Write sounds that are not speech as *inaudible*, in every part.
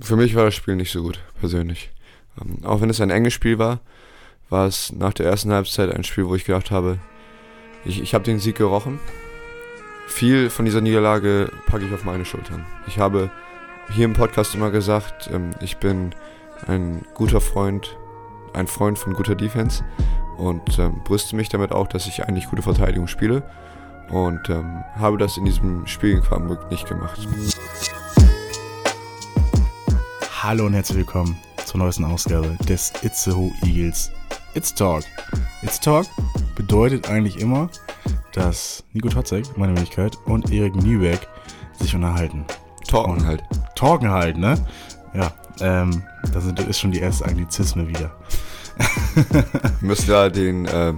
Für mich war das Spiel nicht so gut, persönlich. Ähm, auch wenn es ein enges Spiel war, war es nach der ersten Halbzeit ein Spiel, wo ich gedacht habe, ich, ich habe den Sieg gerochen. Viel von dieser Niederlage packe ich auf meine Schultern. Ich habe hier im Podcast immer gesagt, ähm, ich bin ein guter Freund, ein Freund von guter Defense und ähm, brüste mich damit auch, dass ich eigentlich gute Verteidigung spiele und ähm, habe das in diesem Spiel nicht gemacht. Hallo und herzlich willkommen zur neuesten Ausgabe des Itzehoe Eagles It's Talk. It's Talk bedeutet eigentlich immer, dass Nico Totzek, meine Wenigkeit, und Erik Niebeck sich unterhalten. Talken Und- halt. Talken halt, ne? Ja, ähm, das ist- schon die erste Anglizisme wieder. *laughs* Müsst ja den äh,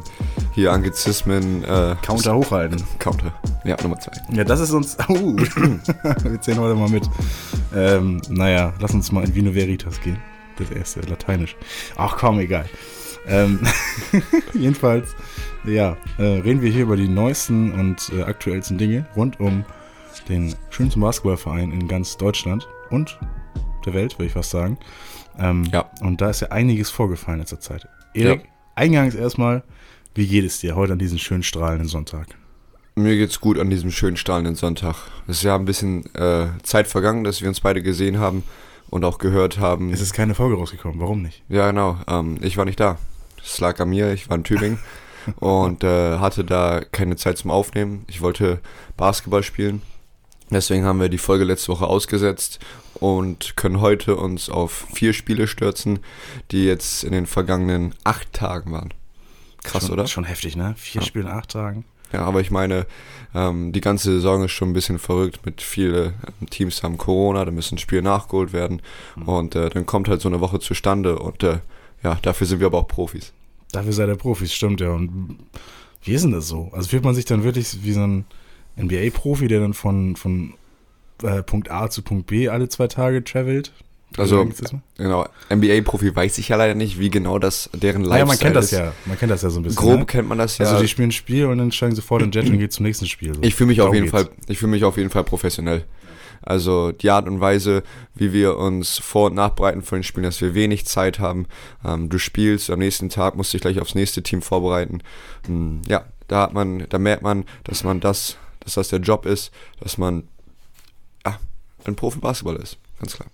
hier Anglizismen äh, Counter hochhalten. Counter. Ja, Nummer zwei. Ja, das ist uns. Uh, *laughs* wir zählen heute mal mit. Ähm, naja, lass uns mal in Vino Veritas gehen. Das erste, Lateinisch. Ach komm, egal. Ähm, *laughs* jedenfalls, ja, äh, reden wir hier über die neuesten und äh, aktuellsten Dinge rund um den schönsten Basketballverein in ganz Deutschland und der Welt, würde ich fast sagen. Ähm, Ja. Und da ist ja einiges vorgefallen in letzter Zeit. Erik, eingangs erstmal, wie geht es dir heute an diesem schönen strahlenden Sonntag? Mir geht's gut an diesem schönen strahlenden Sonntag. Es ist ja ein bisschen äh, Zeit vergangen, dass wir uns beide gesehen haben und auch gehört haben. Es ist keine Folge rausgekommen, warum nicht? Ja, genau. Ähm, ich war nicht da. Es lag an mir. Ich war in Tübingen *laughs* und äh, hatte da keine Zeit zum Aufnehmen. Ich wollte Basketball spielen. Deswegen haben wir die Folge letzte Woche ausgesetzt und können heute uns auf vier Spiele stürzen, die jetzt in den vergangenen acht Tagen waren. Krass, schon, oder? Schon heftig, ne? Vier Ja. Spiele in acht Tagen. Ja, aber ich meine, ähm, die ganze Saison ist schon ein bisschen verrückt. Mit viele ähm, Teams haben Corona, da müssen Spiele nachgeholt werden. Und äh, dann kommt halt so eine Woche zustande. Und äh, ja, dafür sind wir aber auch Profis. Dafür seid ihr Profis, stimmt ja. Und wie ist denn das so? Also fühlt man sich dann wirklich wie so ein NBA-Profi, der dann von, von äh, Punkt A zu Punkt B alle zwei Tage travelt? Also, Ist genau, NBA-Profi weiß ich ja leider nicht, wie genau das deren Lifestyle ja, man kennt das ist. ja. Man kennt das ja so ein bisschen. Grob ne? kennt man das ja. Also die spielen ein Spiel und dann steigen sofort in den Jet und *clears throat* geht zum nächsten Spiel. So. Ich fühle mich auf Darum jeden geht's. Fall, ich fühle mich auf jeden Fall professionell. Also die Art und Weise, wie wir uns vor- und nachbereiten für den Spielen, dass wir wenig Zeit haben. Ähm, du spielst, am nächsten Tag musst du dich gleich aufs nächste Team vorbereiten. Hm, ja, da hat man, da merkt man, dass man das, dass das der Job ist, dass man ein Profi-Basketballer ist. Ganz klar.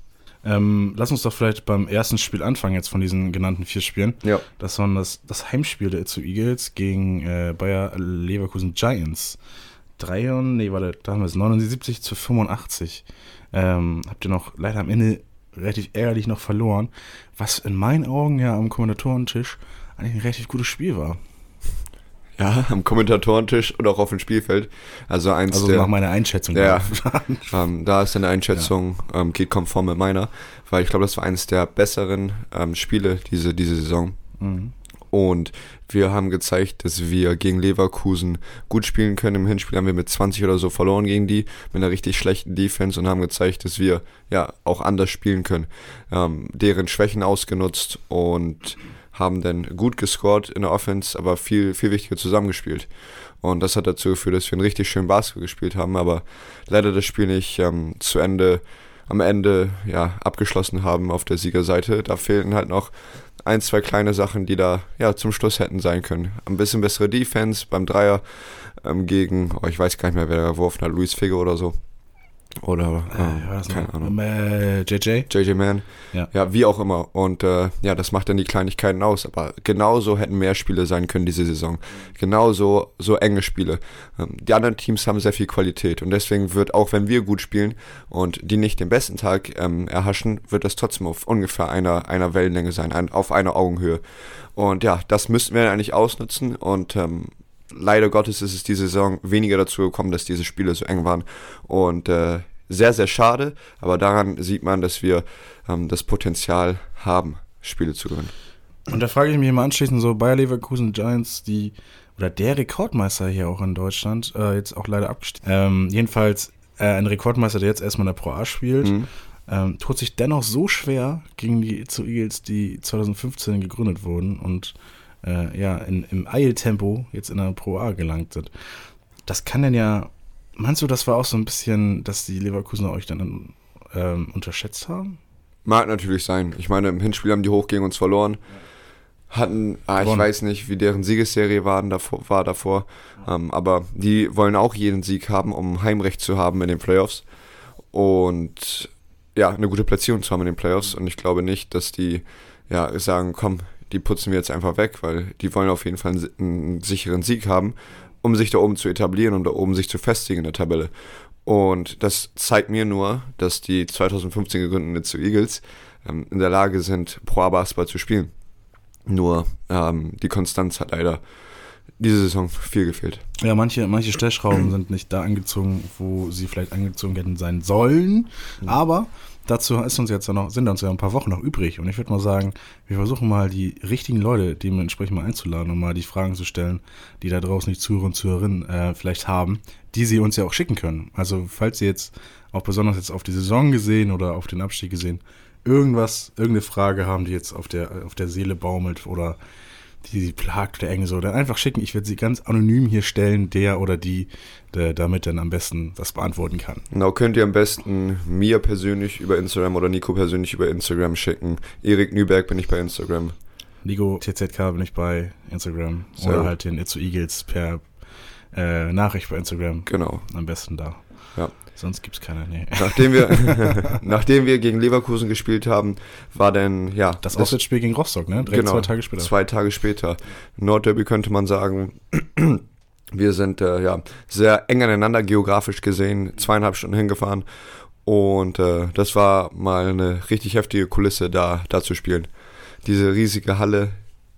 Ähm, lass uns doch vielleicht beim ersten Spiel anfangen, jetzt von diesen genannten vier Spielen. Ja. Das war das, das Heimspiel der zu Eagles gegen äh, Bayer Leverkusen Giants. Drei und, nee, warte, da haben wir es, 79 zu 85. Ähm, habt ihr noch leider am Ende relativ ärgerlich noch verloren, was in meinen Augen ja am Kommentatorentisch eigentlich ein relativ gutes Spiel war. Ja, am Kommentatorentisch und auch auf dem Spielfeld. Also eins Also der, nach meiner Einschätzung. Ja. *laughs* Ähm, da ist deine Einschätzung, ähm, geht konform mit meiner, weil ich glaube, das war eines der besseren ähm, Spiele diese, diese Saison. Mhm. Und wir haben gezeigt, dass wir gegen Leverkusen gut spielen können. Im Hinspiel haben wir mit 20 oder so verloren gegen die, mit einer richtig schlechten Defense und haben gezeigt, dass wir ja auch anders spielen können. Ähm, deren Schwächen ausgenutzt und haben dann gut gescored in der Offense, aber viel, viel wichtiger zusammengespielt. Und das hat dazu geführt, dass wir einen richtig schönen Basketball gespielt haben, aber leider das Spiel nicht ähm, zu Ende, am Ende ja, abgeschlossen haben auf der Siegerseite. Da fehlten halt noch ein, zwei kleine Sachen, die da ja zum Schluss hätten sein können. Ein bisschen bessere Defense beim Dreier ähm, gegen, oh, ich weiß gar nicht mehr, wer da geworfen hat, Luis Figge oder so. Oder, Äh, ähm, keine? Ahnung. Äh, JJ? JJ Mann. Ja. ja, wie auch immer. Und äh, ja, das macht dann die Kleinigkeiten aus. Aber genauso hätten mehr Spiele sein können diese Saison. Genauso so enge Spiele. Ähm, die anderen Teams haben sehr viel Qualität. Und deswegen wird, auch wenn wir gut spielen und die nicht den besten Tag ähm, erhaschen, wird das trotzdem auf ungefähr einer, einer Wellenlänge sein, ein, auf einer Augenhöhe. Und ja, das müssten wir eigentlich ausnutzen. Und ähm, leider Gottes ist es diese Saison weniger dazu gekommen, dass diese Spiele so eng waren. Und äh, sehr, sehr schade, aber daran sieht man, dass wir ähm, das Potenzial haben, Spiele zu gewinnen. Und da frage ich mich immer anschließend so, Bayer Leverkusen Giants, die, oder der Rekordmeister hier auch in Deutschland, äh, jetzt auch leider abgestiegen. Ähm, jedenfalls äh, ein Rekordmeister, der jetzt erstmal in der Pro A spielt, Mhm. ähm, tut sich dennoch so schwer gegen die zu Eagles, die 2015 gegründet wurden und äh, ja, in, im Eiltempo jetzt in der Pro A gelangt sind. Das kann denn ja, meinst du, das war auch so ein bisschen, dass die Leverkusener euch dann ähm, unterschätzt haben? Mag natürlich sein. Ich meine, im Hinspiel haben die hoch gegen uns verloren. Hatten, ah, ich weiß nicht, wie deren Siegesserie war davor. War davor. Ähm, aber die wollen auch jeden Sieg haben, um Heimrecht zu haben in den Playoffs. Und ja, eine gute Platzierung zu haben in den Playoffs. Und ich glaube nicht, dass die ja, sagen, komm, die putzen wir jetzt einfach weg, weil die wollen auf jeden Fall einen, einen sicheren Sieg haben, um sich da oben zu etablieren und da oben sich zu festigen in der Tabelle. Und das zeigt mir nur, dass die 2015 gegründeten Itzu Eagles ähm, in der Lage sind, Pro Basketball zu spielen. Nur ähm, die Konstanz hat leider diese Saison viel gefehlt. Ja, manche, manche Stellschrauben sind nicht da angezogen, wo sie vielleicht angezogen hätten sein sollen. Aber dazu ist uns jetzt ja noch, sind uns ja ein paar Wochen noch übrig. Und ich würde mal sagen, wir versuchen mal die richtigen Leute dementsprechend mal einzuladen und mal die Fragen zu stellen, die da draußen die Zuhörer und Zuhörerinnen äh, vielleicht haben, die sie uns ja auch schicken können. Also falls sie jetzt auch besonders jetzt auf die Saison gesehen oder auf den Abstieg gesehen, irgendwas, irgendeine Frage haben, die jetzt auf der, auf der Seele baumelt oder die sie plagt oder irgendwie so, dann einfach schicken. Ich werde sie ganz anonym hier stellen, der oder die, der damit dann am besten das beantworten kann. Genau, könnt ihr am besten mir persönlich über Instagram oder Nico persönlich über Instagram schicken. Erik Nüberg bin ich bei Instagram. Nico TZK bin ich bei Instagram Sehr oder halt den Itzu Eagles per äh, Nachricht bei Instagram. Genau. Am besten da. Ja. Sonst gibt's keine. Nee. Nachdem wir, *laughs* nachdem wir gegen Leverkusen gespielt haben, war dann, ja, Das Auswärtsspiel gegen Rostock, ne? Direkt genau, zwei Tage später. Zwei Tage später. Nordderby könnte man sagen. *clears throat* Wir sind äh, ja sehr eng aneinander geografisch gesehen, zweieinhalb Stunden hingefahren. Und äh, das war mal eine richtig heftige Kulisse, da, da zu spielen. Diese riesige Halle,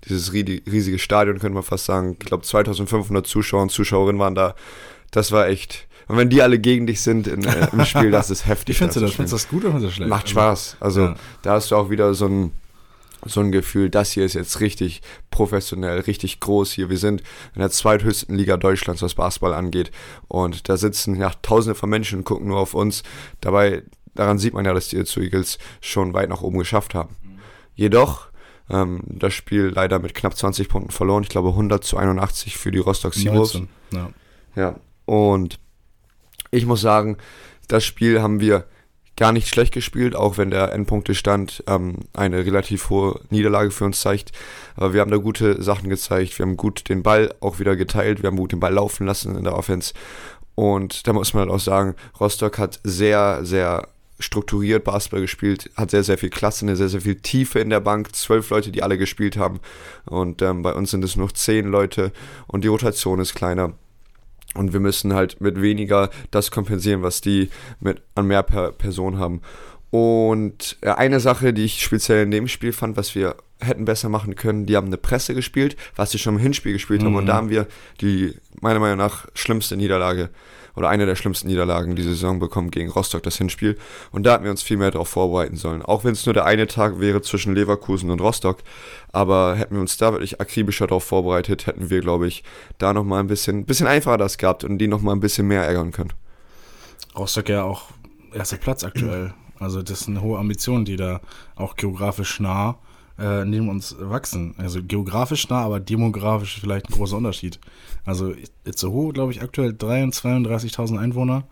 dieses ri- riesige Stadion, könnte man fast sagen. Ich glaube, 2500 Zuschauer und Zuschauerinnen waren da. Das war echt. Und wenn die alle gegen dich sind in, äh, im Spiel, das ist *laughs* heftig. Wie findest du da das? Findest du das gut oder findest du das schlecht? Macht Spaß. Also Ja. da hast du auch wieder so ein, so ein Gefühl, das hier ist jetzt richtig professionell, richtig groß hier. Wir sind in der zweithöchsten Liga Deutschlands, was Basketball angeht. Und da sitzen ja tausende von Menschen und gucken nur auf uns. Dabei, daran sieht man ja, dass die Itzu Eagles schon weit nach oben geschafft haben. Jedoch, ähm, das Spiel leider mit knapp 20 Punkten verloren. Ich glaube 100 zu 81 für die Rostock. 19. Ja. Ja, und ich muss sagen, das Spiel haben wir gar nicht schlecht gespielt, auch wenn der Endpunktestand ähm, eine relativ hohe Niederlage für uns zeigt. Aber wir haben da gute Sachen gezeigt. Wir haben gut den Ball auch wieder geteilt. Wir haben gut den Ball laufen lassen in der Offense. Und da muss man halt auch sagen, Rostock hat sehr, sehr strukturiert Basketball gespielt, hat sehr, sehr viel Klasse, eine sehr, sehr viel Tiefe in der Bank, zwölf Leute, die alle gespielt haben. Und ähm, bei uns sind es nur zehn Leute und die Rotation ist kleiner. Und wir müssen halt mit weniger das kompensieren, was die mit an mehr per Person haben. Und äh, eine Sache, die ich speziell in dem Spiel fand, was wir hätten besser machen können, die haben eine Presse gespielt, was sie schon im Hinspiel gespielt haben. Und da haben wir die, meiner Meinung nach, schlimmste Niederlage oder eine der schlimmsten Niederlagen diese Saison bekommen gegen Rostock, das Hinspiel. Und da hätten wir uns viel mehr darauf vorbereiten sollen. Auch wenn es nur der eine Tag wäre zwischen Leverkusen und Rostock. Aber hätten wir uns da wirklich akribischer darauf vorbereitet, hätten wir, glaube ich, da nochmal ein bisschen, bisschen einfacher das gehabt und die nochmal ein bisschen mehr ärgern können. Rostock ja auch erster Platz aktuell. Also das sind hohe Ambitionen, die da auch geografisch nah äh, neben uns wachsen. Also geografisch nah, aber demografisch vielleicht ein großer Unterschied. Also Itzehoe, glaube ich, aktuell 33.000, 32.000 Einwohner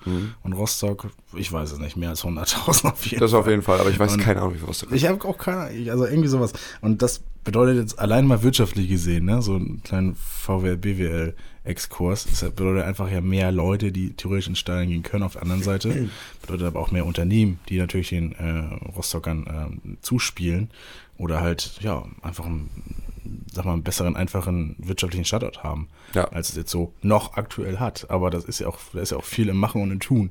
und Rostock, ich weiß es nicht, mehr als 100.000 auf jeden Das Fall. auf jeden Fall, aber ich weiß Und- keine Ahnung, wie Rostock ist. Ich habe auch keine, ich- also irgendwie sowas. Und das bedeutet jetzt allein mal wirtschaftlich gesehen, ne, so einen kleinen VWL-BWL-Exkurs. Das bedeutet einfach ja mehr Leute, die theoretisch ins Stadion gehen können. Auf der anderen Seite bedeutet aber auch mehr Unternehmen, die natürlich den äh, Rostockern ähm, zuspielen oder halt, ja, einfach einen, sag mal, einen besseren, einfachen wirtschaftlichen Standort haben, Ja. als es jetzt so noch aktuell hat. Aber das ist ja auch, da ist ja auch viel im Machen und im Tun.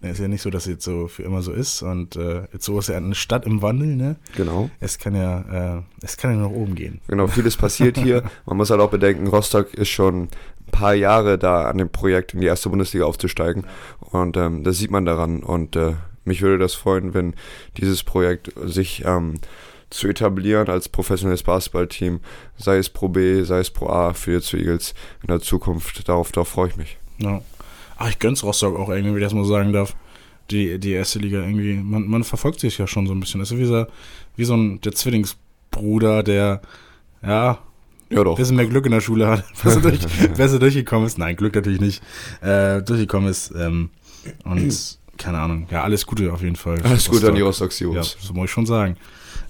Es ist ja nicht so, dass es jetzt so für immer so ist. Und äh, jetzt so ist ja eine Stadt im Wandel, ne? Genau. Es kann ja, äh, es kann ja nach oben gehen. Genau, vieles passiert hier. *laughs* Man muss halt auch bedenken, Rostock ist schon paar Jahre da an dem Projekt, in die erste Bundesliga aufzusteigen. Und ähm, das sieht man daran. Und äh, mich würde das freuen, wenn dieses Projekt sich ähm, zu etablieren als professionelles Basketballteam, sei es Pro B, sei es Pro A für die Eagles in der Zukunft. Darauf, darauf freue ich mich. Ja. Ach, ich gönn's Rostock auch irgendwie, wenn ich das mal sagen darf. Die, die erste Liga irgendwie. Man, man verfolgt sich ja schon so ein bisschen. Das ist wie so, wie so ein der Zwillingsbruder, der ja Ja, doch. bisschen mehr Glück in der Schule *laughs* hat, besser, durch, *laughs* besser durchgekommen ist. Nein, Glück natürlich nicht. Äh, durchgekommen ist. Ähm, und *clears throat* keine Ahnung. Ja, alles Gute auf jeden Fall. Alles Gute an die Rostock. Ja, so muss ich schon sagen.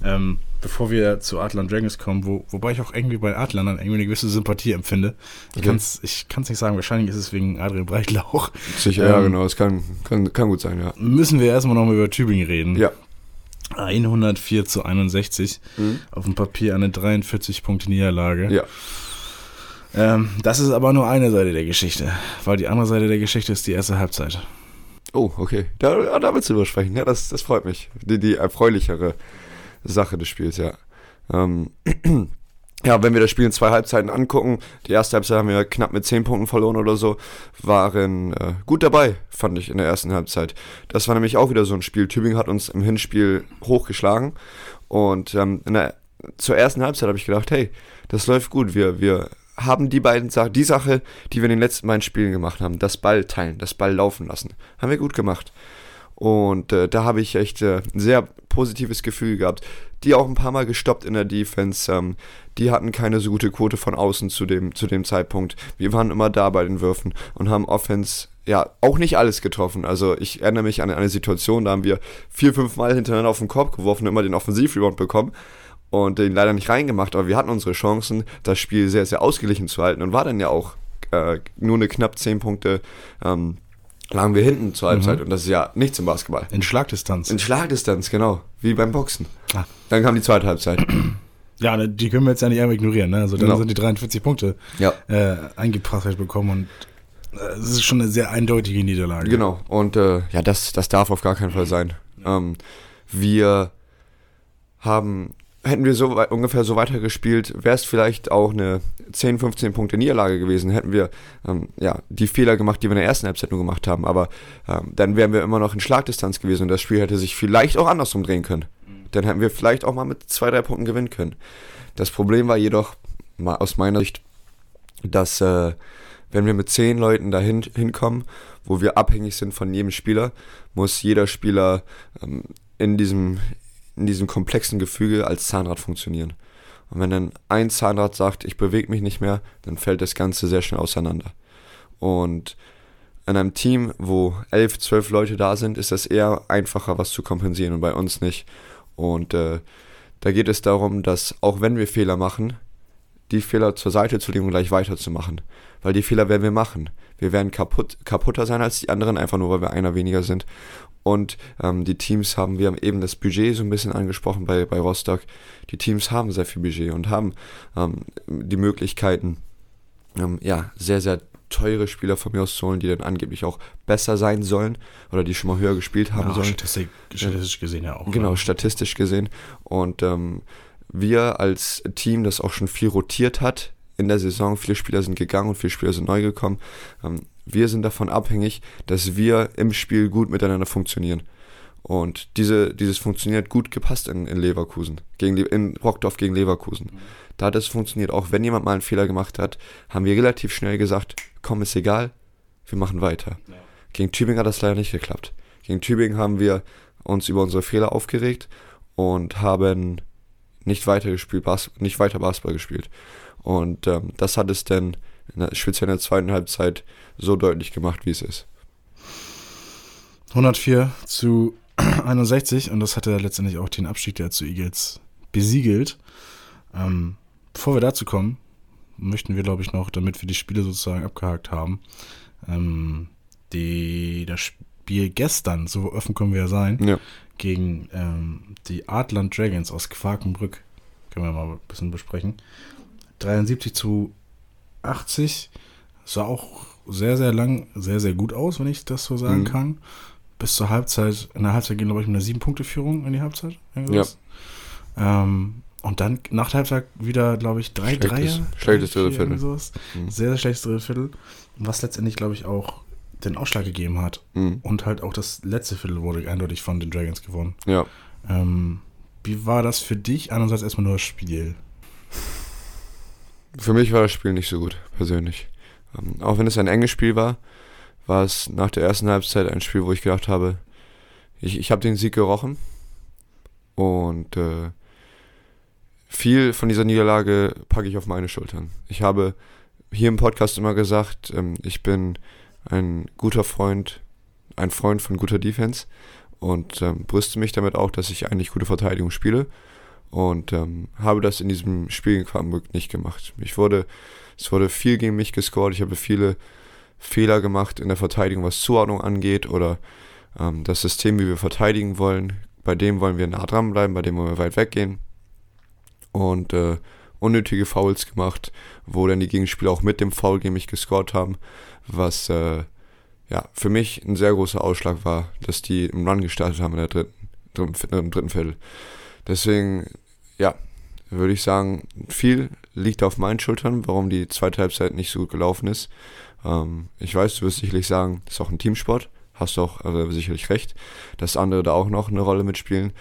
Ähm, bevor wir zu Adler Dragons kommen, wo, wobei ich auch irgendwie bei Adler dann irgendwie eine gewisse Sympathie empfinde. Ich Okay. kann es ich kann's nicht sagen, wahrscheinlich ist es wegen Adrian Breitlauch. Sicher, ja, Ähm, genau. Das kann, kann, kann gut sein, ja. Müssen wir erstmal nochmal über Tübingen reden. Ja. 104 zu 61. Mhm. Auf dem Papier eine 43 Punkte Niederlage. Ja. Ähm, das ist aber nur eine Seite der Geschichte, weil die andere Seite der Geschichte ist die erste Halbzeit. Oh, okay. Da, da willst du drüber sprechen. Ja, das, das freut mich. Die, die erfreulichere Sache des Spiels, ja. Ähm, ja, wenn wir das Spiel in zwei Halbzeiten angucken, die erste Halbzeit haben wir knapp mit 10 Punkten verloren oder so, waren äh, gut dabei, fand ich, in der ersten Halbzeit. Das war nämlich auch wieder so ein Spiel. Tübingen hat uns im Hinspiel hochgeschlagen und ähm, der, zur ersten Halbzeit habe ich gedacht, hey, das läuft gut. Wir, wir haben die beiden Sachen, die Sache, die wir in den letzten beiden Spielen gemacht haben, das Ball teilen, das Ball laufen lassen, haben wir gut gemacht. Und äh, da habe ich echt äh, ein sehr positives Gefühl gehabt. Die auch ein paar Mal gestoppt in der Defense. Ähm, die hatten keine so gute Quote von außen zu dem, zu dem Zeitpunkt. Wir waren immer da bei den Würfen und haben Offense, ja, auch nicht alles getroffen. Also ich erinnere mich an eine Situation, da haben wir vier, fünf Mal hintereinander auf den Korb geworfen und immer den Offensivrebound bekommen und den leider nicht reingemacht, aber wir hatten unsere Chancen, das Spiel sehr, sehr ausgeglichen zu halten und war dann ja auch äh, nur eine knapp 10 Punkte ähm, lagen wir hinten zur Halbzeit und das ist ja nichts im Basketball. In Schlagdistanz. In Schlagdistanz, genau, wie beim Boxen. Ah. Dann kam die zweite Halbzeit. *clears throat* Ja, die können wir jetzt ja nicht einfach ignorieren. Ne? Also dann Genau. sind die 43 Punkte ja. äh, eingeprasselt bekommen und äh, es ist schon eine sehr eindeutige Niederlage. Genau, und äh, ja, das, das darf auf gar keinen Fall sein. Ähm, wir haben, hätten wir so wei- ungefähr so weitergespielt, wäre es vielleicht auch eine 10, 15 Punkte Niederlage gewesen. Hätten wir ähm, ja, die Fehler gemacht, die wir in der ersten Halbzeit nur gemacht haben. Aber ähm, dann wären wir immer noch in Schlagdistanz gewesen und das Spiel hätte sich vielleicht auch andersrum drehen können. Dann hätten wir vielleicht auch mal mit zwei, drei Punkten gewinnen können. Das Problem war jedoch, mal aus meiner Sicht, dass äh, wenn wir mit zehn Leuten dahin hinkommen, wo wir abhängig sind von jedem Spieler, muss jeder Spieler ähm, in, diesem, in diesem komplexen Gefüge als Zahnrad funktionieren. Und wenn dann ein Zahnrad sagt, ich bewege mich nicht mehr, dann fällt das Ganze sehr schnell auseinander. Und in einem Team, wo elf, zwölf Leute da sind, ist das eher einfacher, was zu kompensieren und bei uns nicht. Und äh, da geht es darum, dass auch wenn wir Fehler machen, die Fehler zur Seite zu legen und gleich weiterzumachen. Weil die Fehler werden wir machen. Wir werden kaputt, kaputter sein als die anderen, einfach nur weil wir einer weniger sind. Und ähm, die Teams haben, wir haben eben das Budget so ein bisschen angesprochen bei, bei Rostock. Die Teams haben sehr viel Budget und haben ähm, die Möglichkeiten, ähm, ja, sehr, sehr teure Spieler von mir aus zu holen, die dann angeblich auch besser sein sollen oder die schon mal höher gespielt haben Ja, sollen. Statistik, statistisch gesehen ja auch. Genau, ne? statistisch gesehen. Und ähm, wir als Team, das auch schon viel rotiert hat in der Saison, viele Spieler sind gegangen und viele Spieler sind neu gekommen, ähm, wir sind davon abhängig, dass wir im Spiel gut miteinander funktionieren. Und diese, dieses funktioniert gut gepasst in, in Leverkusen, gegen, in Brockdorf gegen Leverkusen. Da hat es funktioniert. Auch wenn jemand mal einen Fehler gemacht hat, haben wir relativ schnell gesagt, komm, ist egal, wir machen weiter. Gegen Tübingen hat das leider nicht geklappt. Gegen Tübingen haben wir uns über unsere Fehler aufgeregt und haben nicht weiter gespielt, Bas nicht weiter Basketball gespielt. Und ähm, das hat es dann speziell in der zweiten Halbzeit so deutlich gemacht, wie es ist. 104 zu *clears throat* 61 und das hatte letztendlich auch den Abstieg der zu Eagles besiegelt. Ähm, bevor wir dazu kommen, möchten wir, glaube ich, noch, damit wir die Spiele sozusagen abgehakt haben, ähm, die, das Spiel gestern, so offen können wir ja sein, Ja. gegen ähm, die Adland Dragons aus Quakenbrück, können wir mal ein bisschen besprechen. 73 zu 80, sah auch sehr, sehr lang, sehr, sehr gut aus, wenn ich das so sagen Mhm. kann. Bis zur Halbzeit, in der Halbzeit gehen, glaube ich, mit einer 7-Punkte-Führung in die Halbzeit. irgendwas. Ähm, und dann nach der Halbzeit wieder, glaube ich, drei Schlechtes- Dreier. schlechtes drei, Viertel. Mhm. Sehr, sehr schlechtes Viertel. Was letztendlich, glaube ich, auch den Ausschlag gegeben hat. Mhm. Und halt auch das letzte Viertel wurde eindeutig von den Dragons gewonnen. Ja. Ähm, wie war das für dich? Einerseits erstmal nur das Spiel. Für mich war das Spiel nicht so gut, persönlich. Ähm, auch wenn es ein enges Spiel war, war es nach der ersten Halbzeit ein Spiel, wo ich gedacht habe, ich, ich habe den Sieg gerochen und äh, viel von dieser Niederlage packe ich auf meine Schultern. Ich habe hier im Podcast immer gesagt, ähm, ich bin ein guter Freund ein Freund von guter Defense und ähm, brüste mich damit auch, dass ich eigentlich gute Verteidigung spiele und ähm, habe das in diesem Spiel gegen Quakenbrück nicht gemacht. Ich wurde, es wurde viel gegen mich gescored, ich habe viele Fehler gemacht in der Verteidigung, was Zuordnung angeht oder ähm, das System, wie wir verteidigen wollen. Bei dem wollen wir nah dran bleiben, bei dem wollen wir weit weggehen. Und äh, unnötige Fouls gemacht, wo dann die Gegenspieler auch mit dem Foul gegen mich gescored haben, was äh, ja, für mich ein sehr großer Ausschlag war, dass die im Run gestartet haben in der dritten, dritten, im dritten Viertel. Deswegen, ja, würde ich sagen, viel liegt auf meinen Schultern, warum die zweite Halbzeit nicht so gut gelaufen ist. Ähm, ich weiß, du wirst sicherlich sagen, das ist auch ein Teamsport, hast du auch also sicherlich recht, dass andere da auch noch eine Rolle mitspielen.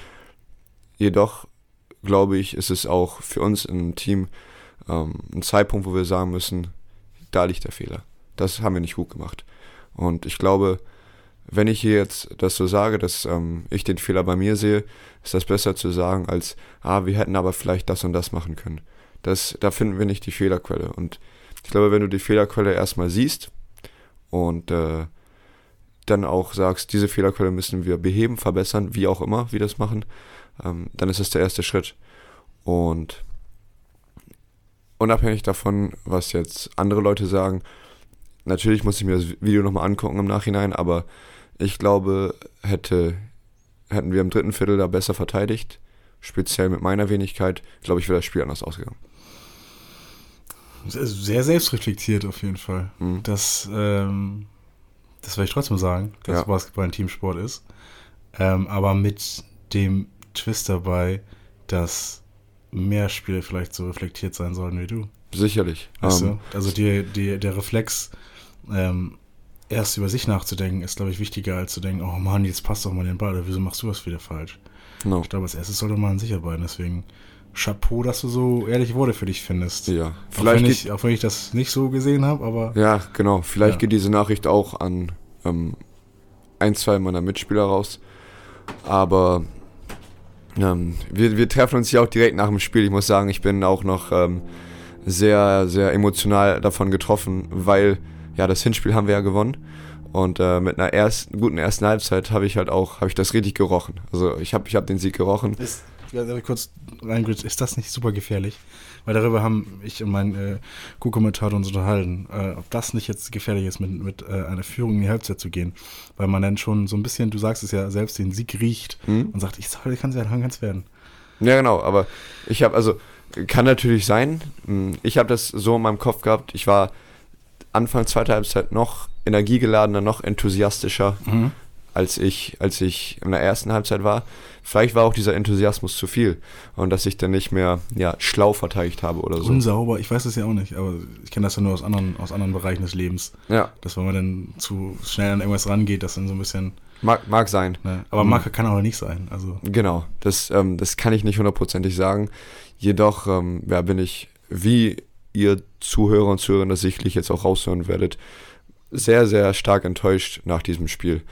Jedoch glaube ich, ist es auch für uns im Team ähm, ein Zeitpunkt, wo wir sagen müssen, da liegt der Fehler. Das haben wir nicht gut gemacht. Und ich glaube, wenn ich hier jetzt das so sage, dass ähm, ich den Fehler bei mir sehe, ist das besser zu sagen als, ah, wir hätten aber vielleicht das und das machen können. Das, da finden wir nicht die Fehlerquelle. Und ich glaube, wenn du die Fehlerquelle erstmal siehst und äh, dann auch sagst, diese Fehlerquelle müssen wir beheben, verbessern, wie auch immer wir das machen, ähm, dann ist das der erste Schritt. Und unabhängig davon, was jetzt andere Leute sagen, natürlich muss ich mir das Video nochmal angucken im Nachhinein, aber ich glaube, hätte, hätten wir im dritten Viertel da besser verteidigt, speziell mit meiner Wenigkeit, glaube ich, wäre das Spiel anders ausgegangen. Sehr selbstreflektiert auf jeden Fall. Mhm. Das, ähm, das werde ich trotzdem sagen, dass ja. Basketball ein Teamsport ist. Ähm, aber mit dem Twist dabei, dass mehr Spiele vielleicht so reflektiert sein sollen wie du. Sicherlich. Weißt um? Ähm, also die, die, der Reflex, ähm, erst über sich nachzudenken, ist, glaube ich, wichtiger, als zu denken, oh Mann, jetzt passt doch mal den Ball, oder wieso machst du was wieder falsch? No. Ich glaube, als erstes sollte man sicher bleiben, deswegen Chapeau, dass du so ehrliche Worte für dich findest. Ja, vielleicht. Auch wenn, ich, auch wenn ich das nicht so gesehen habe, aber. Ja, genau. Vielleicht ja. geht diese Nachricht auch an ähm, ein, zwei meiner Mitspieler raus. Aber ähm, wir, wir treffen uns ja auch direkt nach dem Spiel. Ich muss sagen, ich bin auch noch ähm, sehr, sehr emotional davon getroffen, weil ja, das Hinspiel haben wir ja gewonnen. Und äh, mit einer ersten, guten ersten Halbzeit habe ich halt auch, habe ich das richtig gerochen. Also ich habe ich hab den Sieg gerochen. Ist, ja, kurz reingritsch, ist das nicht super gefährlich? Weil darüber haben ich und mein äh, Co-Kommentator uns unterhalten, äh, ob das nicht jetzt gefährlich ist, mit, mit äh, einer Führung in die Halbzeit zu gehen. Weil man dann schon so ein bisschen, du sagst es ja selbst, den Sieg riecht mhm. und sagt, ich soll, kann es werden, kann es werden. Ja, genau, aber ich habe, also, kann natürlich sein. Hm, ich habe das so in meinem Kopf gehabt. Ich war Anfang zweiter Halbzeit noch energiegeladener, noch enthusiastischer, mhm. als ich, als ich in der ersten Halbzeit war. Vielleicht war auch dieser Enthusiasmus zu viel und dass ich dann nicht mehr ja, schlau verteidigt habe oder so. Unsauber, ich weiß das ja auch nicht, aber ich kenne das ja nur aus anderen, aus anderen Bereichen des Lebens. Ja. Dass wenn man dann zu schnell an irgendwas rangeht, das dann so ein bisschen. Mag, mag sein. Ne? Aber mhm. mag kann auch nicht sein. Also. Genau, das, ähm, das kann ich nicht hundertprozentig sagen. Jedoch ähm, ja, bin ich, wie ihr Zuhörer und Zuhörer das sicherlich jetzt auch raushören werdet, sehr, sehr stark enttäuscht nach diesem Spiel.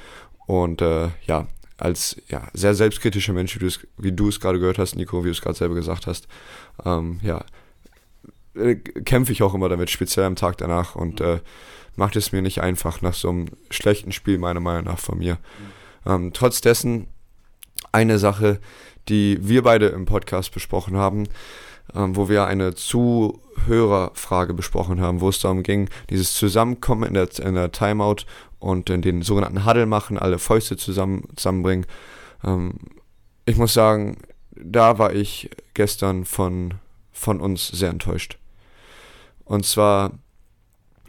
Und äh, ja, als ja, sehr selbstkritischer Mensch, wie, wie du es gerade gehört hast, Nico, wie du es gerade selber gesagt hast, ähm, ja, äh, kämpfe ich auch immer damit, speziell am Tag danach und äh, macht es mir nicht einfach nach so einem schlechten Spiel, meiner Meinung nach, von mir. Ähm, trotz dessen eine Sache, die wir beide im Podcast besprochen haben, ähm, wo wir eine Zuhörerfrage besprochen haben, wo es darum ging, dieses Zusammenkommen in der, in der Timeout und in den sogenannten Huddle machen, alle Fäuste zusammen, zusammenbringen. Ähm, ich muss sagen, da war ich gestern von, von uns sehr enttäuscht. Und zwar,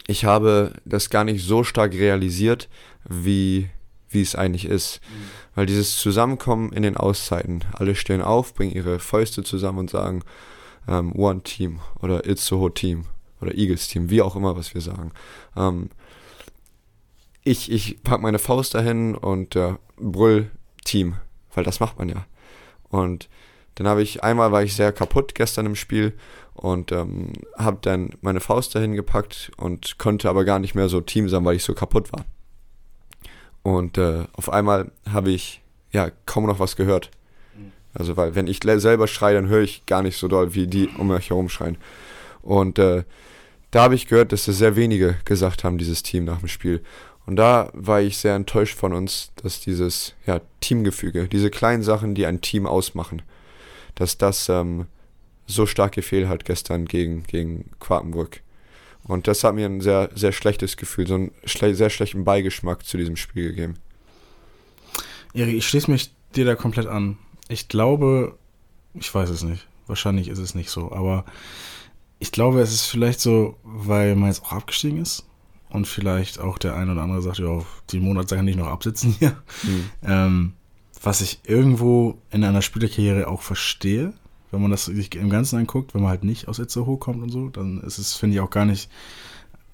ich habe das gar nicht so stark realisiert, wie, wie es eigentlich ist. Mhm. Weil dieses Zusammenkommen in den Auszeiten, alle stehen auf, bringen ihre Fäuste zusammen und sagen, ähm, One Team oder It's Soho Team oder Eagles Team, wie auch immer, was wir sagen. Ähm, ich ich packe meine Faust dahin und äh, brüll Team, weil das macht man ja. Und dann habe ich, einmal war ich sehr kaputt gestern im Spiel und ähm, habe dann meine Faust dahin gepackt und konnte aber gar nicht mehr so Team sein, weil ich so kaputt war. Und äh, auf einmal habe ich ja kaum noch was gehört. Also, weil wenn ich selber schreie, dann höre ich gar nicht so doll, wie die um mich herum schreien. Und äh, da habe ich gehört, dass das sehr wenige gesagt haben, dieses Team nach dem Spiel. Und da war ich sehr enttäuscht von uns, dass dieses ja, Teamgefüge, diese kleinen Sachen, die ein Team ausmachen, dass das ähm, so stark gefehlt hat gestern gegen, gegen Quakenburg. Und das hat mir ein sehr, sehr schlechtes Gefühl, so einen schle sehr schlechten Beigeschmack zu diesem Spiel gegeben. Erik, ich schließe mich dir da komplett an. Ich glaube, ich weiß es nicht. Wahrscheinlich ist es nicht so, aber ich glaube, es ist vielleicht so, weil man jetzt auch abgestiegen ist und vielleicht auch der eine oder andere sagt, ja, die Monate kann ich noch absitzen hier. Mhm. *laughs* Ähm, was ich irgendwo in einer Spielerkarriere auch verstehe, wenn man das sich im Ganzen anguckt, wenn man halt nicht aus Itzehoe kommt und so, dann ist es, finde ich, auch gar nicht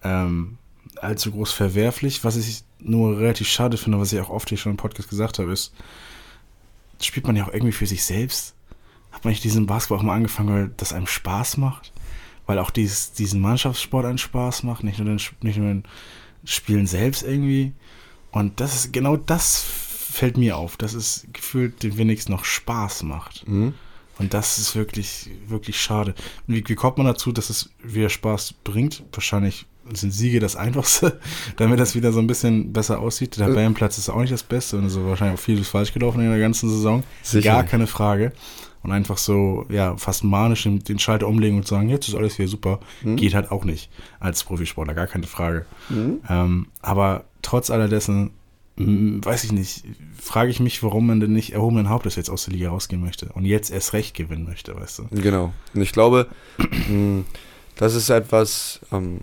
ähm, allzu groß verwerflich. Was ich nur relativ schade finde, was ich auch oft hier schon im Podcast gesagt habe, ist, spielt man ja auch irgendwie für sich selbst. Hat man nicht diesen Basketball auch mal angefangen, weil das einem Spaß macht? Weil auch dieses, diesen Mannschaftssport einen Spaß macht, nicht nur den, nicht nur den Spielen selbst irgendwie. Und das ist genau das fällt mir auf, dass es gefühlt den wenigsten noch Spaß macht. Mhm. Und das ist wirklich, wirklich schade. Wie, wie kommt man dazu, dass es wieder Spaß bringt? Wahrscheinlich sind Siege das Einfachste, *laughs* damit das wieder so ein bisschen besser aussieht. Der Tabellenplatz ist auch nicht das Beste und es ist wahrscheinlich auch vieles falsch gelaufen in der ganzen Saison. Sicher. Gar keine Frage. Und einfach so, ja, fast manisch den, Schalter umlegen und sagen, jetzt ist alles wieder super, mhm. geht halt auch nicht als Profisportler, gar keine Frage. Mhm. Ähm, aber trotz alledessen weiß ich nicht, frage ich mich, warum man denn nicht erhobenen Hauptes jetzt aus der Liga rausgehen möchte und jetzt erst recht gewinnen möchte, weißt du? Genau. Und ich glaube, *clears throat* das ist etwas, ähm,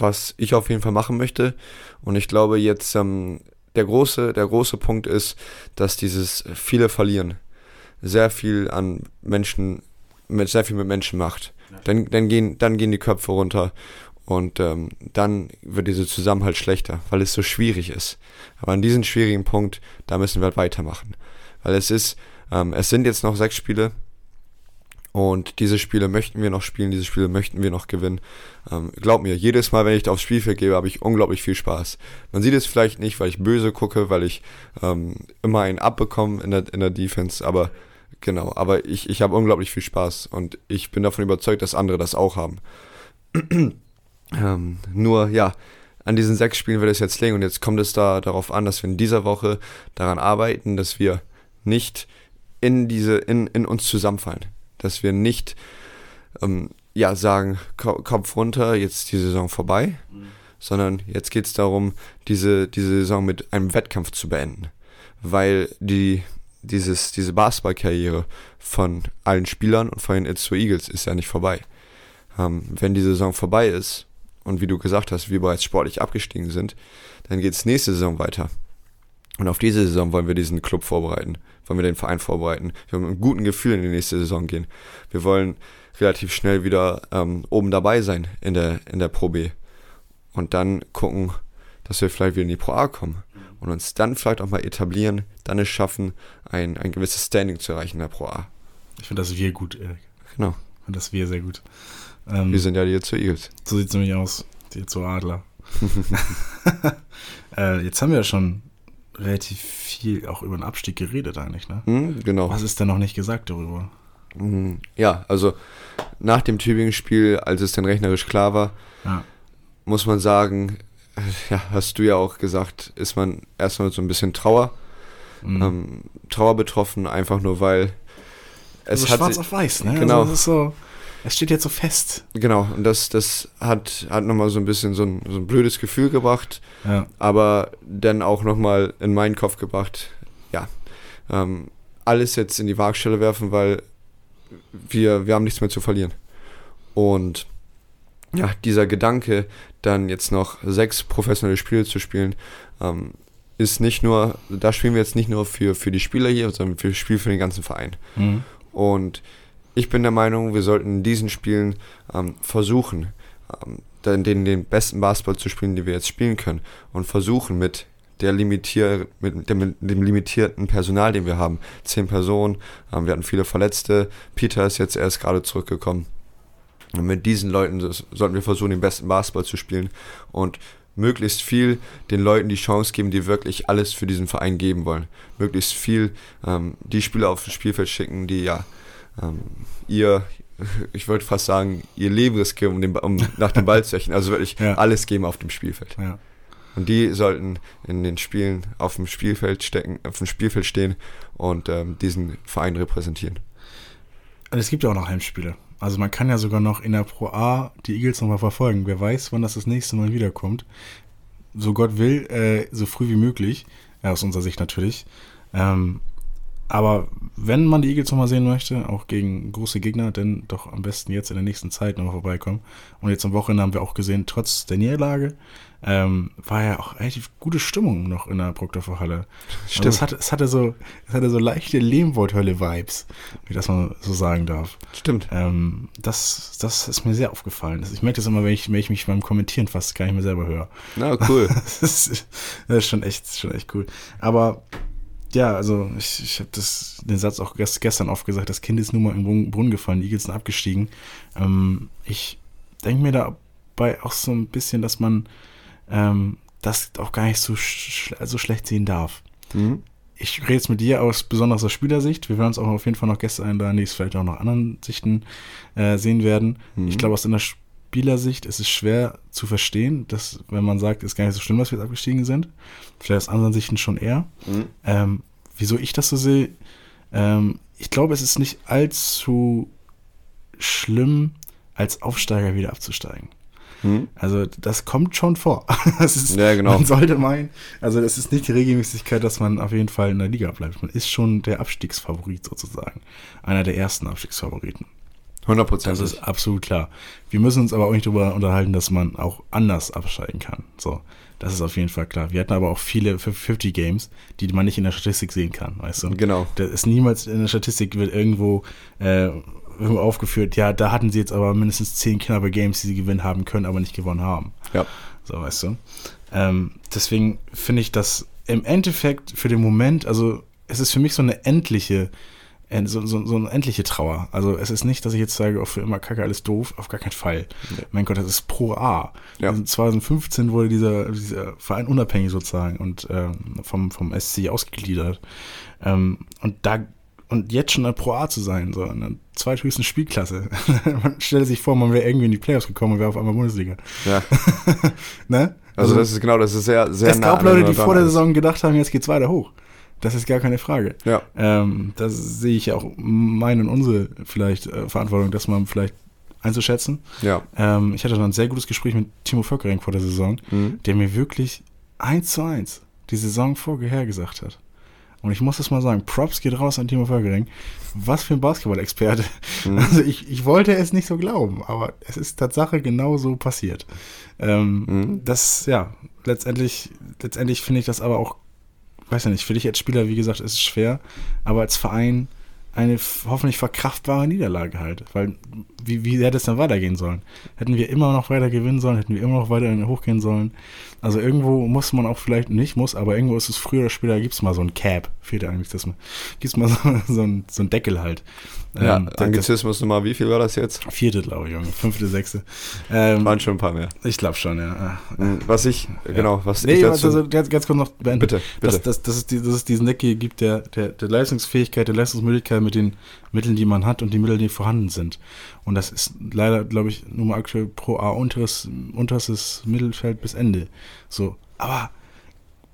was ich auf jeden Fall machen möchte. Und ich glaube jetzt, ähm, der große, der große Punkt ist, dass dieses viele verlieren sehr viel an Menschen, mit sehr viel mit Menschen macht. Dann, dann, gehen, dann gehen die Köpfe runter und ähm, dann wird dieser Zusammenhalt schlechter, weil es so schwierig ist. Aber an diesem schwierigen Punkt, da müssen wir halt weitermachen. Weil es ist, ähm, es sind jetzt noch sechs Spiele und diese Spiele möchten wir noch spielen, diese Spiele möchten wir noch gewinnen. Ähm, glaub mir, jedes Mal, wenn ich da aufs Spielfeld gehe, habe ich unglaublich viel Spaß. Man sieht es vielleicht nicht, weil ich böse gucke, weil ich ähm, immer einen abbekomme in der, in der Defense, aber genau, aber ich, ich habe unglaublich viel Spaß und ich bin davon überzeugt, dass andere das auch haben. *clears throat* Ähm, nur, ja, an diesen sechs Spielen wird es jetzt legen und jetzt kommt es da darauf an, dass wir in dieser Woche daran arbeiten, dass wir nicht in diese, in, in uns zusammenfallen. Dass wir nicht, ähm, ja, sagen, Kopf runter, jetzt die Saison vorbei, mhm. sondern jetzt geht es darum, diese, diese Saison mit einem Wettkampf zu beenden. Weil die, dieses, diese Basketballkarriere von allen Spielern und von den It's Eagles ist ja nicht vorbei. Ähm, wenn die Saison vorbei ist, und wie du gesagt hast, wir bereits sportlich abgestiegen sind, dann geht es nächste Saison weiter. Und auf diese Saison wollen wir diesen Club vorbereiten, wollen wir den Verein vorbereiten. Wir wollen mit einem guten Gefühl in die nächste Saison gehen. Wir wollen relativ schnell wieder ähm, oben dabei sein in der, in der Pro B. Und dann gucken, dass wir vielleicht wieder in die Pro A kommen. Und uns dann vielleicht auch mal etablieren, dann es schaffen, ein, ein gewisses Standing zu erreichen in der Pro A. Ich finde das wir gut, Erik. Genau. Ich finde das wir sehr gut. Ähm, wir sind ja die zu Eagles. So sieht es nämlich aus. Die zu Adler. *laughs* *laughs* äh, jetzt haben wir ja schon relativ viel auch über den Abstieg geredet eigentlich, ne? Mhm, genau. Was ist denn noch nicht gesagt darüber? Mhm, ja, also nach dem Tübingen-Spiel, als es dann rechnerisch klar war, ja. muss man sagen, ja, hast du ja auch gesagt, ist man erstmal so ein bisschen Trauer. Mhm. Ähm, Trauer betroffen, einfach nur weil es also hat schwarz auf weiß, ne? Genau. Also so, es steht jetzt so fest. Genau, und das, das hat, hat nochmal so ein bisschen so ein, so ein blödes Gefühl gebracht, ja. aber dann auch nochmal in meinen Kopf gebracht, ja, ähm, alles jetzt in die Waagstelle werfen, weil wir, wir haben nichts mehr zu verlieren. Und ja, dieser Gedanke, dann jetzt noch sechs professionelle Spiele zu spielen, ähm, ist nicht nur, da spielen wir jetzt nicht nur für, für die Spieler hier, sondern wir spielen für den ganzen Verein. Mhm. Und ich bin der Meinung, wir sollten in diesen Spielen ähm, versuchen, ähm, den, den besten Basketball zu spielen, den wir jetzt spielen können. Und versuchen mit der limitier mit dem, mit dem limitierten Personal, den wir haben, zehn Personen, ähm, wir hatten viele Verletzte, Peter ist jetzt erst gerade zurückgekommen. Und mit diesen Leuten sollten wir versuchen, den besten Basketball zu spielen und möglichst viel den Leuten die Chance geben, die wirklich alles für diesen Verein geben wollen. Möglichst viel ähm, die Spieler auf das Spielfeld schicken, die ja ähm, ihr, *laughs* ich wollte fast sagen, ihr Leben riskieren, um, den, um nach dem Ball zu rechnen. Also wirklich *laughs* ja. alles geben auf dem Spielfeld. Ja. Und die sollten in den Spielen auf dem Spielfeld stecken, auf dem Spielfeld stehen und ähm, diesen Verein repräsentieren. Und es gibt ja auch noch Heimspiele. Also man kann ja sogar noch in der Pro A die Eagles nochmal verfolgen. Wer weiß, wann das das nächste Mal wiederkommt. So Gott will, äh, so früh wie möglich. Ja, aus unserer Sicht natürlich. Ähm, aber wenn man die Eagles nochmal sehen möchte, auch gegen große Gegner, dann doch am besten jetzt in der nächsten Zeit nochmal vorbeikommen. Und jetzt am Wochenende haben wir auch gesehen, trotz der Niederlage, ähm, war ja auch relativ gute Stimmung noch in der Brockdorfer Halle. Stimmt. Also es, hatte, es, hatte so, es hatte so leichte Lehmwoldhölle-Vibes, wie das man so sagen darf. Stimmt. Ähm, das, das ist mir sehr aufgefallen. Ich merke das immer, wenn ich, wenn ich mich beim Kommentieren fast gar nicht mehr selber höre. Na, cool. *laughs* das, ist, das ist schon echt, schon echt cool. Aber ja, also ich, ich habe den Satz auch gestern oft gesagt, das Kind ist nun mal im Brunnen gefallen, die Eagles sind abgestiegen. Ähm, ich denke mir dabei auch so ein bisschen, dass man ähm, das auch gar nicht so, sch so schlecht sehen darf. Mhm. Ich rede jetzt mit dir aus besonders aus Spielersicht. Wir werden uns auch auf jeden Fall noch Gäste einladen, die es vielleicht auch noch anderen Sichten äh, sehen werden. Mhm. Ich glaube, aus einer Spielersicht ist es schwer zu verstehen, dass, wenn man sagt, es ist gar nicht so schlimm, dass wir jetzt abgestiegen sind. Vielleicht aus anderen Sichten schon eher. Mhm. Ähm, wieso ich das so sehe, ähm, ich glaube, es ist nicht allzu schlimm, als Aufsteiger wieder abzusteigen. Hm. Also das kommt schon vor. *laughs* Das ist, ja, genau. Man sollte meinen, also es ist nicht die Regelmäßigkeit, dass man auf jeden Fall in der Liga bleibt. Man ist schon der Abstiegsfavorit sozusagen. Einer der ersten Abstiegsfavoriten. 100 Prozent. Das ist absolut klar. Wir müssen uns aber auch nicht darüber unterhalten, dass man auch anders absteigen kann. So, das ist auf jeden Fall klar. Wir hatten aber auch viele 50 Games, die man nicht in der Statistik sehen kann, weißt du? Genau. Das ist niemals in der Statistik wird irgendwo äh, irgendwo aufgeführt, ja, da hatten sie jetzt aber mindestens zehn knappe Games, die sie gewinnen haben können, aber nicht gewonnen haben. Ja. So, weißt du. Ähm, deswegen finde ich das im Endeffekt für den Moment, also es ist für mich so eine endliche, so, so, so eine endliche Trauer. Also es ist nicht, dass ich jetzt sage, auch für immer Kacke, alles doof, auf gar keinen Fall. Nee. Mein Gott, das ist pro A. Ja. 2015 wurde dieser, dieser Verein unabhängig sozusagen und ähm, vom, vom SC ausgegliedert. Ähm, und da und jetzt schon ein Pro A zu sein, so in der zweithöchsten Spielklasse. *laughs* man stellt sich vor, man wäre irgendwie in die Playoffs gekommen und wäre auf einmal Bundesliga. Ja. *laughs* ne? Also, also, das ist genau, das ist sehr, sehr Es gab Leute, die vor der Saison gedacht haben, jetzt geht's weiter hoch. Das ist gar keine Frage. Ja. Ähm, das sehe ich ja auch meine und unsere vielleicht äh, Verantwortung, das mal vielleicht einzuschätzen. Ja. Ähm, ich hatte dann ein sehr gutes Gespräch mit Timo Vöckering vor der Saison, mhm. der mir wirklich eins zu eins die Saison vorhergesagt hat. Und ich muss das mal sagen, Props geht raus an Timo Völkering. Was für ein Basketball-Experte. Mhm. *laughs* Also ich, ich wollte es nicht so glauben, aber es ist Tatsache genau so passiert. Ähm, mhm. Das, ja, letztendlich, letztendlich finde ich das aber auch, weiß ja nicht, für dich als Spieler, wie gesagt, ist es schwer, aber als Verein eine hoffentlich verkraftbare Niederlage halt. Weil, wie, wie hätte es dann weitergehen sollen? Hätten wir immer noch weiter gewinnen sollen, hätten wir immer noch weiter hochgehen sollen. Also irgendwo muss man auch vielleicht, nicht muss, aber irgendwo ist es früher oder später, gibt es mal so ein Cap, fehlt eigentlich das mal, gibt es mal so, so, ein, so Deckel halt. Ja, ähm, Anglizismus Nummer, wie viel war das jetzt? Vierte, glaube ich, Junge, fünfte, sechste. Ähm, Waren schon ein paar mehr. Ich glaube schon, ja. Hm, was ich, ja. genau, was nee, ich dazu... Also, ganz, ganz kurz noch beenden. Bitte, bitte. Dass, dass, dass, es, die, dass es diesen Deckel gibt, der, der, der Leistungsfähigkeit, der Leistungsmöglichkeit mit den Mitteln, die man hat und die Mittel, die vorhanden sind. Und das ist leider, glaube ich, nur mal aktuell pro A unteres, unteres Mittelfeld bis Ende. So, aber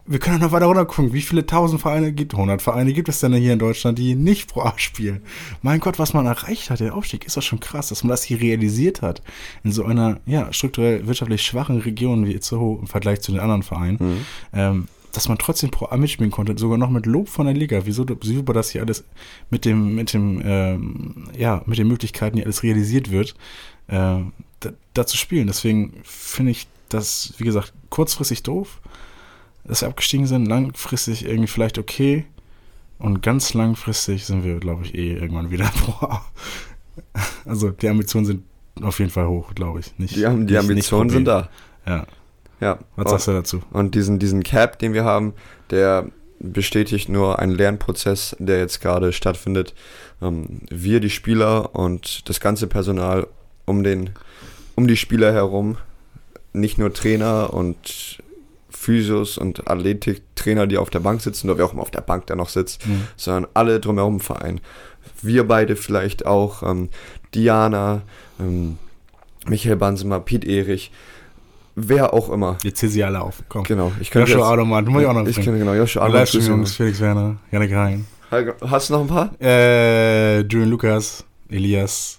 wir können noch weiter runter gucken. Wie viele tausend Vereine gibt, 100 Vereine gibt es denn hier in Deutschland, die nicht Pro A spielen? Mein Gott, was man erreicht hat, der Aufstieg, ist doch schon krass, dass man das hier realisiert hat. In so einer, ja, strukturell wirtschaftlich schwachen Region wie Itzehoe im Vergleich zu den anderen Vereinen. Mhm. Ähm, dass man trotzdem Pro A mitspielen konnte, sogar noch mit Lob von der Liga. Wieso super das hier alles mit dem, mit dem, ähm, ja, mit den Möglichkeiten, die alles realisiert wird, äh, da, da zu spielen. Deswegen finde ich das, wie gesagt, kurzfristig doof, dass wir abgestiegen sind, langfristig irgendwie vielleicht okay. Und ganz langfristig sind wir, glaube ich, eh irgendwann wieder *laughs* Pro Also die Ambitionen sind auf jeden Fall hoch, glaube ich. Nicht, die, die nicht, Ambitionen nicht sind da. Ja. Ja. Was sagst du dazu? Und diesen, diesen Cap, den wir haben, der bestätigt nur einen Lernprozess, der jetzt gerade stattfindet. Ähm, wir, die Spieler und das ganze Personal um den, um die Spieler herum nicht nur Trainer und Physios und Athletiktrainer, die auf der Bank sitzen, oder wer auch immer auf der Bank da noch sitzt, mhm. sondern alle drumherum im Verein. Wir beide vielleicht auch, ähm, Diana, ähm, Michael Bansemer, Piet Erich. wer auch immer. Jetzt zähl sie alle auf. Komm. Genau. Ich könnte Joshua jetzt- Adoman, du musst ich auch noch Ich kenne genau Joshua. Livestream-Jungs, Felix Werner, Janik Hein. Hast du noch ein paar? Äh, Julian Lukas, Elias.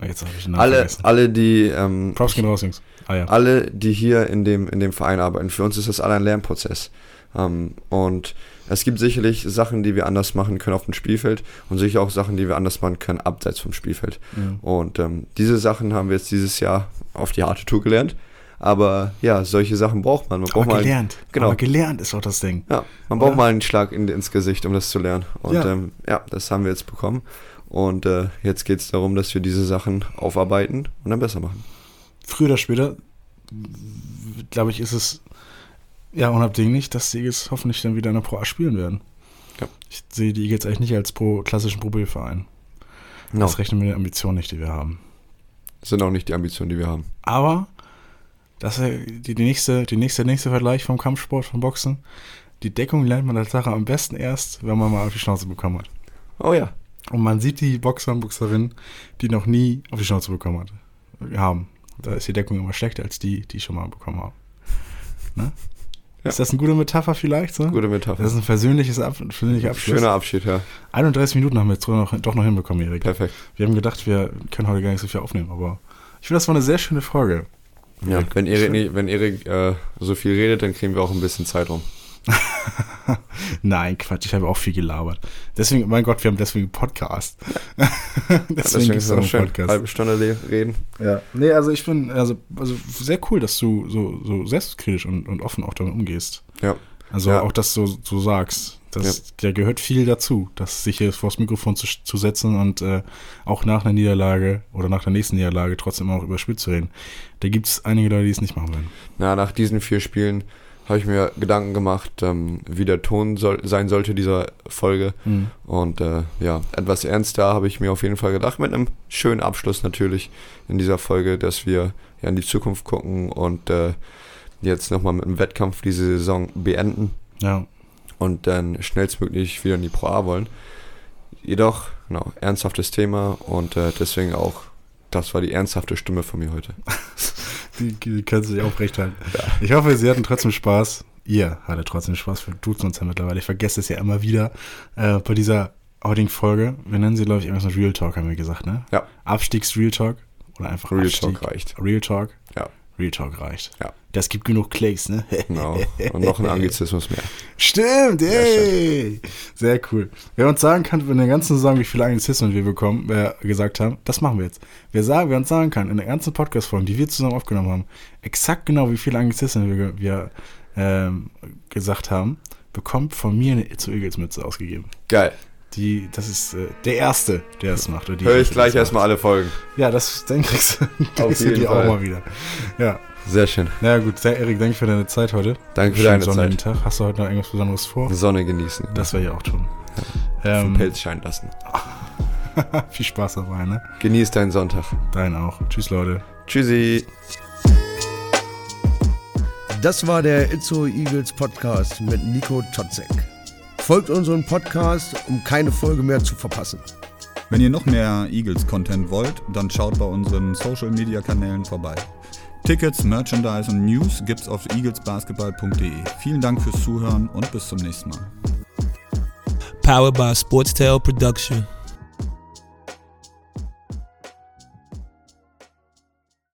Oh, jetzt habe ich den Namen Alle, vergessen. alle, die, ähm, Props gehen raus, Jungs. Ah ja. alle, die hier in dem, in dem Verein arbeiten. Für uns ist das alle ein Lernprozess. Ähm, und es gibt sicherlich Sachen, die wir anders machen können auf dem Spielfeld und sicher auch Sachen, die wir anders machen können abseits vom Spielfeld. Ja. Und ähm, diese Sachen haben wir jetzt dieses Jahr auf die harte Tour gelernt. Aber ja, solche Sachen braucht man. Man braucht Aber mal, gelernt. genau. Aber gelernt ist auch das Ding. ja, man Oder? braucht mal einen Schlag in, ins Gesicht, um das zu lernen. Und Ja. ja, ähm, ja das haben wir jetzt bekommen. Und äh, jetzt geht es darum, dass wir diese Sachen aufarbeiten und dann besser machen. Früher oder später, glaube ich, ist es ja unabdinglich, dass die Eagles hoffentlich dann wieder in der Pro A spielen werden. Ja. Ich sehe die Eagles eigentlich nicht als pro, klassischen Pro B-Verein. No. Das rechnet mit den Ambitionen nicht, die wir haben. Das sind auch nicht die Ambitionen, die wir haben. Aber das ist ja die, die nächste, die nächste, nächste Vergleich vom Kampfsport, vom Boxen. Die Deckung lernt man Tatsache am besten erst, wenn man mal auf die Schnauze bekommen hat. Oh ja. Und man sieht die Boxer und Boxerinnen, die noch nie auf die Schnauze bekommen hat, haben. Da ist die Deckung immer schlechter als die, die schon mal bekommen haben. Ne? Ja. Ist das eine gute Metapher vielleicht? So? Gute Metapher. Das ist ein versöhnliches Ab versöhnlicher Abschluss. Schöner Abschied, ja. 31 Minuten haben wir jetzt doch noch, doch noch hinbekommen, Erik. Perfekt. Wir haben gedacht, wir können heute gar nicht so viel aufnehmen, aber ich finde, das war eine sehr schöne Folge. Ja, wenn Erik, wenn Erik äh, so viel redet, dann kriegen wir auch ein bisschen Zeit rum. *laughs* Nein, Quatsch, ich habe auch viel gelabert. Deswegen, mein Gott, wir haben deswegen einen Podcast. *laughs* deswegen Deswegen gibt es ist auch es einen schön. Podcast. Halbe Stunde reden. Ja. Nee, also ich bin, also, also sehr cool, dass du so, so selbstkritisch und, und offen auch damit umgehst. Ja. Also Ja. auch, dass du so sagst. Das, Da gehört viel dazu, das sich hier vors Mikrofon zu, zu setzen und äh, auch nach einer Niederlage oder nach der nächsten Niederlage trotzdem auch über Spiel zu reden. Da gibt es einige Leute, die es nicht machen werden. Na, nach diesen vier Spielen habe ich mir Gedanken gemacht, ähm, wie der Ton soll, sein sollte dieser Folge. Mhm. Und äh, ja, etwas ernster habe ich mir auf jeden Fall gedacht, mit einem schönen Abschluss natürlich in dieser Folge, dass wir ja in die Zukunft gucken und äh, jetzt nochmal mit einem Wettkampf diese Saison beenden Ja. und dann schnellstmöglich wieder in die Pro A wollen. Jedoch, genau, ernsthaftes Thema und äh, deswegen auch, das war die ernsthafte Stimme von mir heute. *laughs* Die, die kannst du dir auch recht halten. Ich hoffe, sie hatten trotzdem Spaß. Ihr hattet trotzdem Spaß. Wir duzen uns ja mittlerweile. Ich vergesse es ja immer wieder äh, bei dieser heutigen Folge. Wir nennen sie, glaube ich, irgendwas mit Real Talk, haben wir gesagt, ne? Ja. Abstiegs-Real Talk. Oder einfach Real Abstieg. Talk reicht. Real Talk. Ja. Real Talk reicht. Ja. Das gibt genug Klicks, ne? *laughs* Genau. Und noch ein Anglizismus mehr. Stimmt, ey. Sehr cool. Wer uns sagen kann, in der ganzen Saison, wie viele Anglizismen wir bekommen, äh, gesagt haben, das machen wir jetzt. Wer, sagen, wer uns sagen kann, in der ganzen Podcast-Folge, die wir zusammen aufgenommen haben, exakt genau, wie viele Anglizismen wir, wir ähm, gesagt haben, bekommt von mir eine Itzo Eagles Mütze ausgegeben. Geil. Die, das ist äh, der Erste, der es macht. Oder die Hör ich gleich erstmal alle Folgen. Ja, das, dann kriegst du, *laughs* kriegst du jeden die auch Fall. mal wieder. Ja, Sehr schön. na ja, gut. Sehr, Erik, danke für deine Zeit heute. Danke für deine sonnigen Zeit. Tag. Hast du heute noch irgendwas Besonderes vor? Sonne genießen. Das werde ich auch tun. Den Ähm, Pelz scheinen lassen. *laughs* viel Spaß dabei, ne? Genieß deinen Sonntag. Dein auch. Tschüss, Leute. Tschüssi. Das war der Itzo Eagles Podcast mit Nico Totzek. Folgt unserem Podcast, um keine Folge mehr zu verpassen. Wenn ihr noch mehr Eagles-Content wollt, dann schaut bei unseren Social-Media-Kanälen vorbei. Tickets, Merchandise und News gibt's auf eaglesbasketball.de. Vielen Dank fürs Zuhören und bis zum nächsten Mal. Powered by Sportstail Production.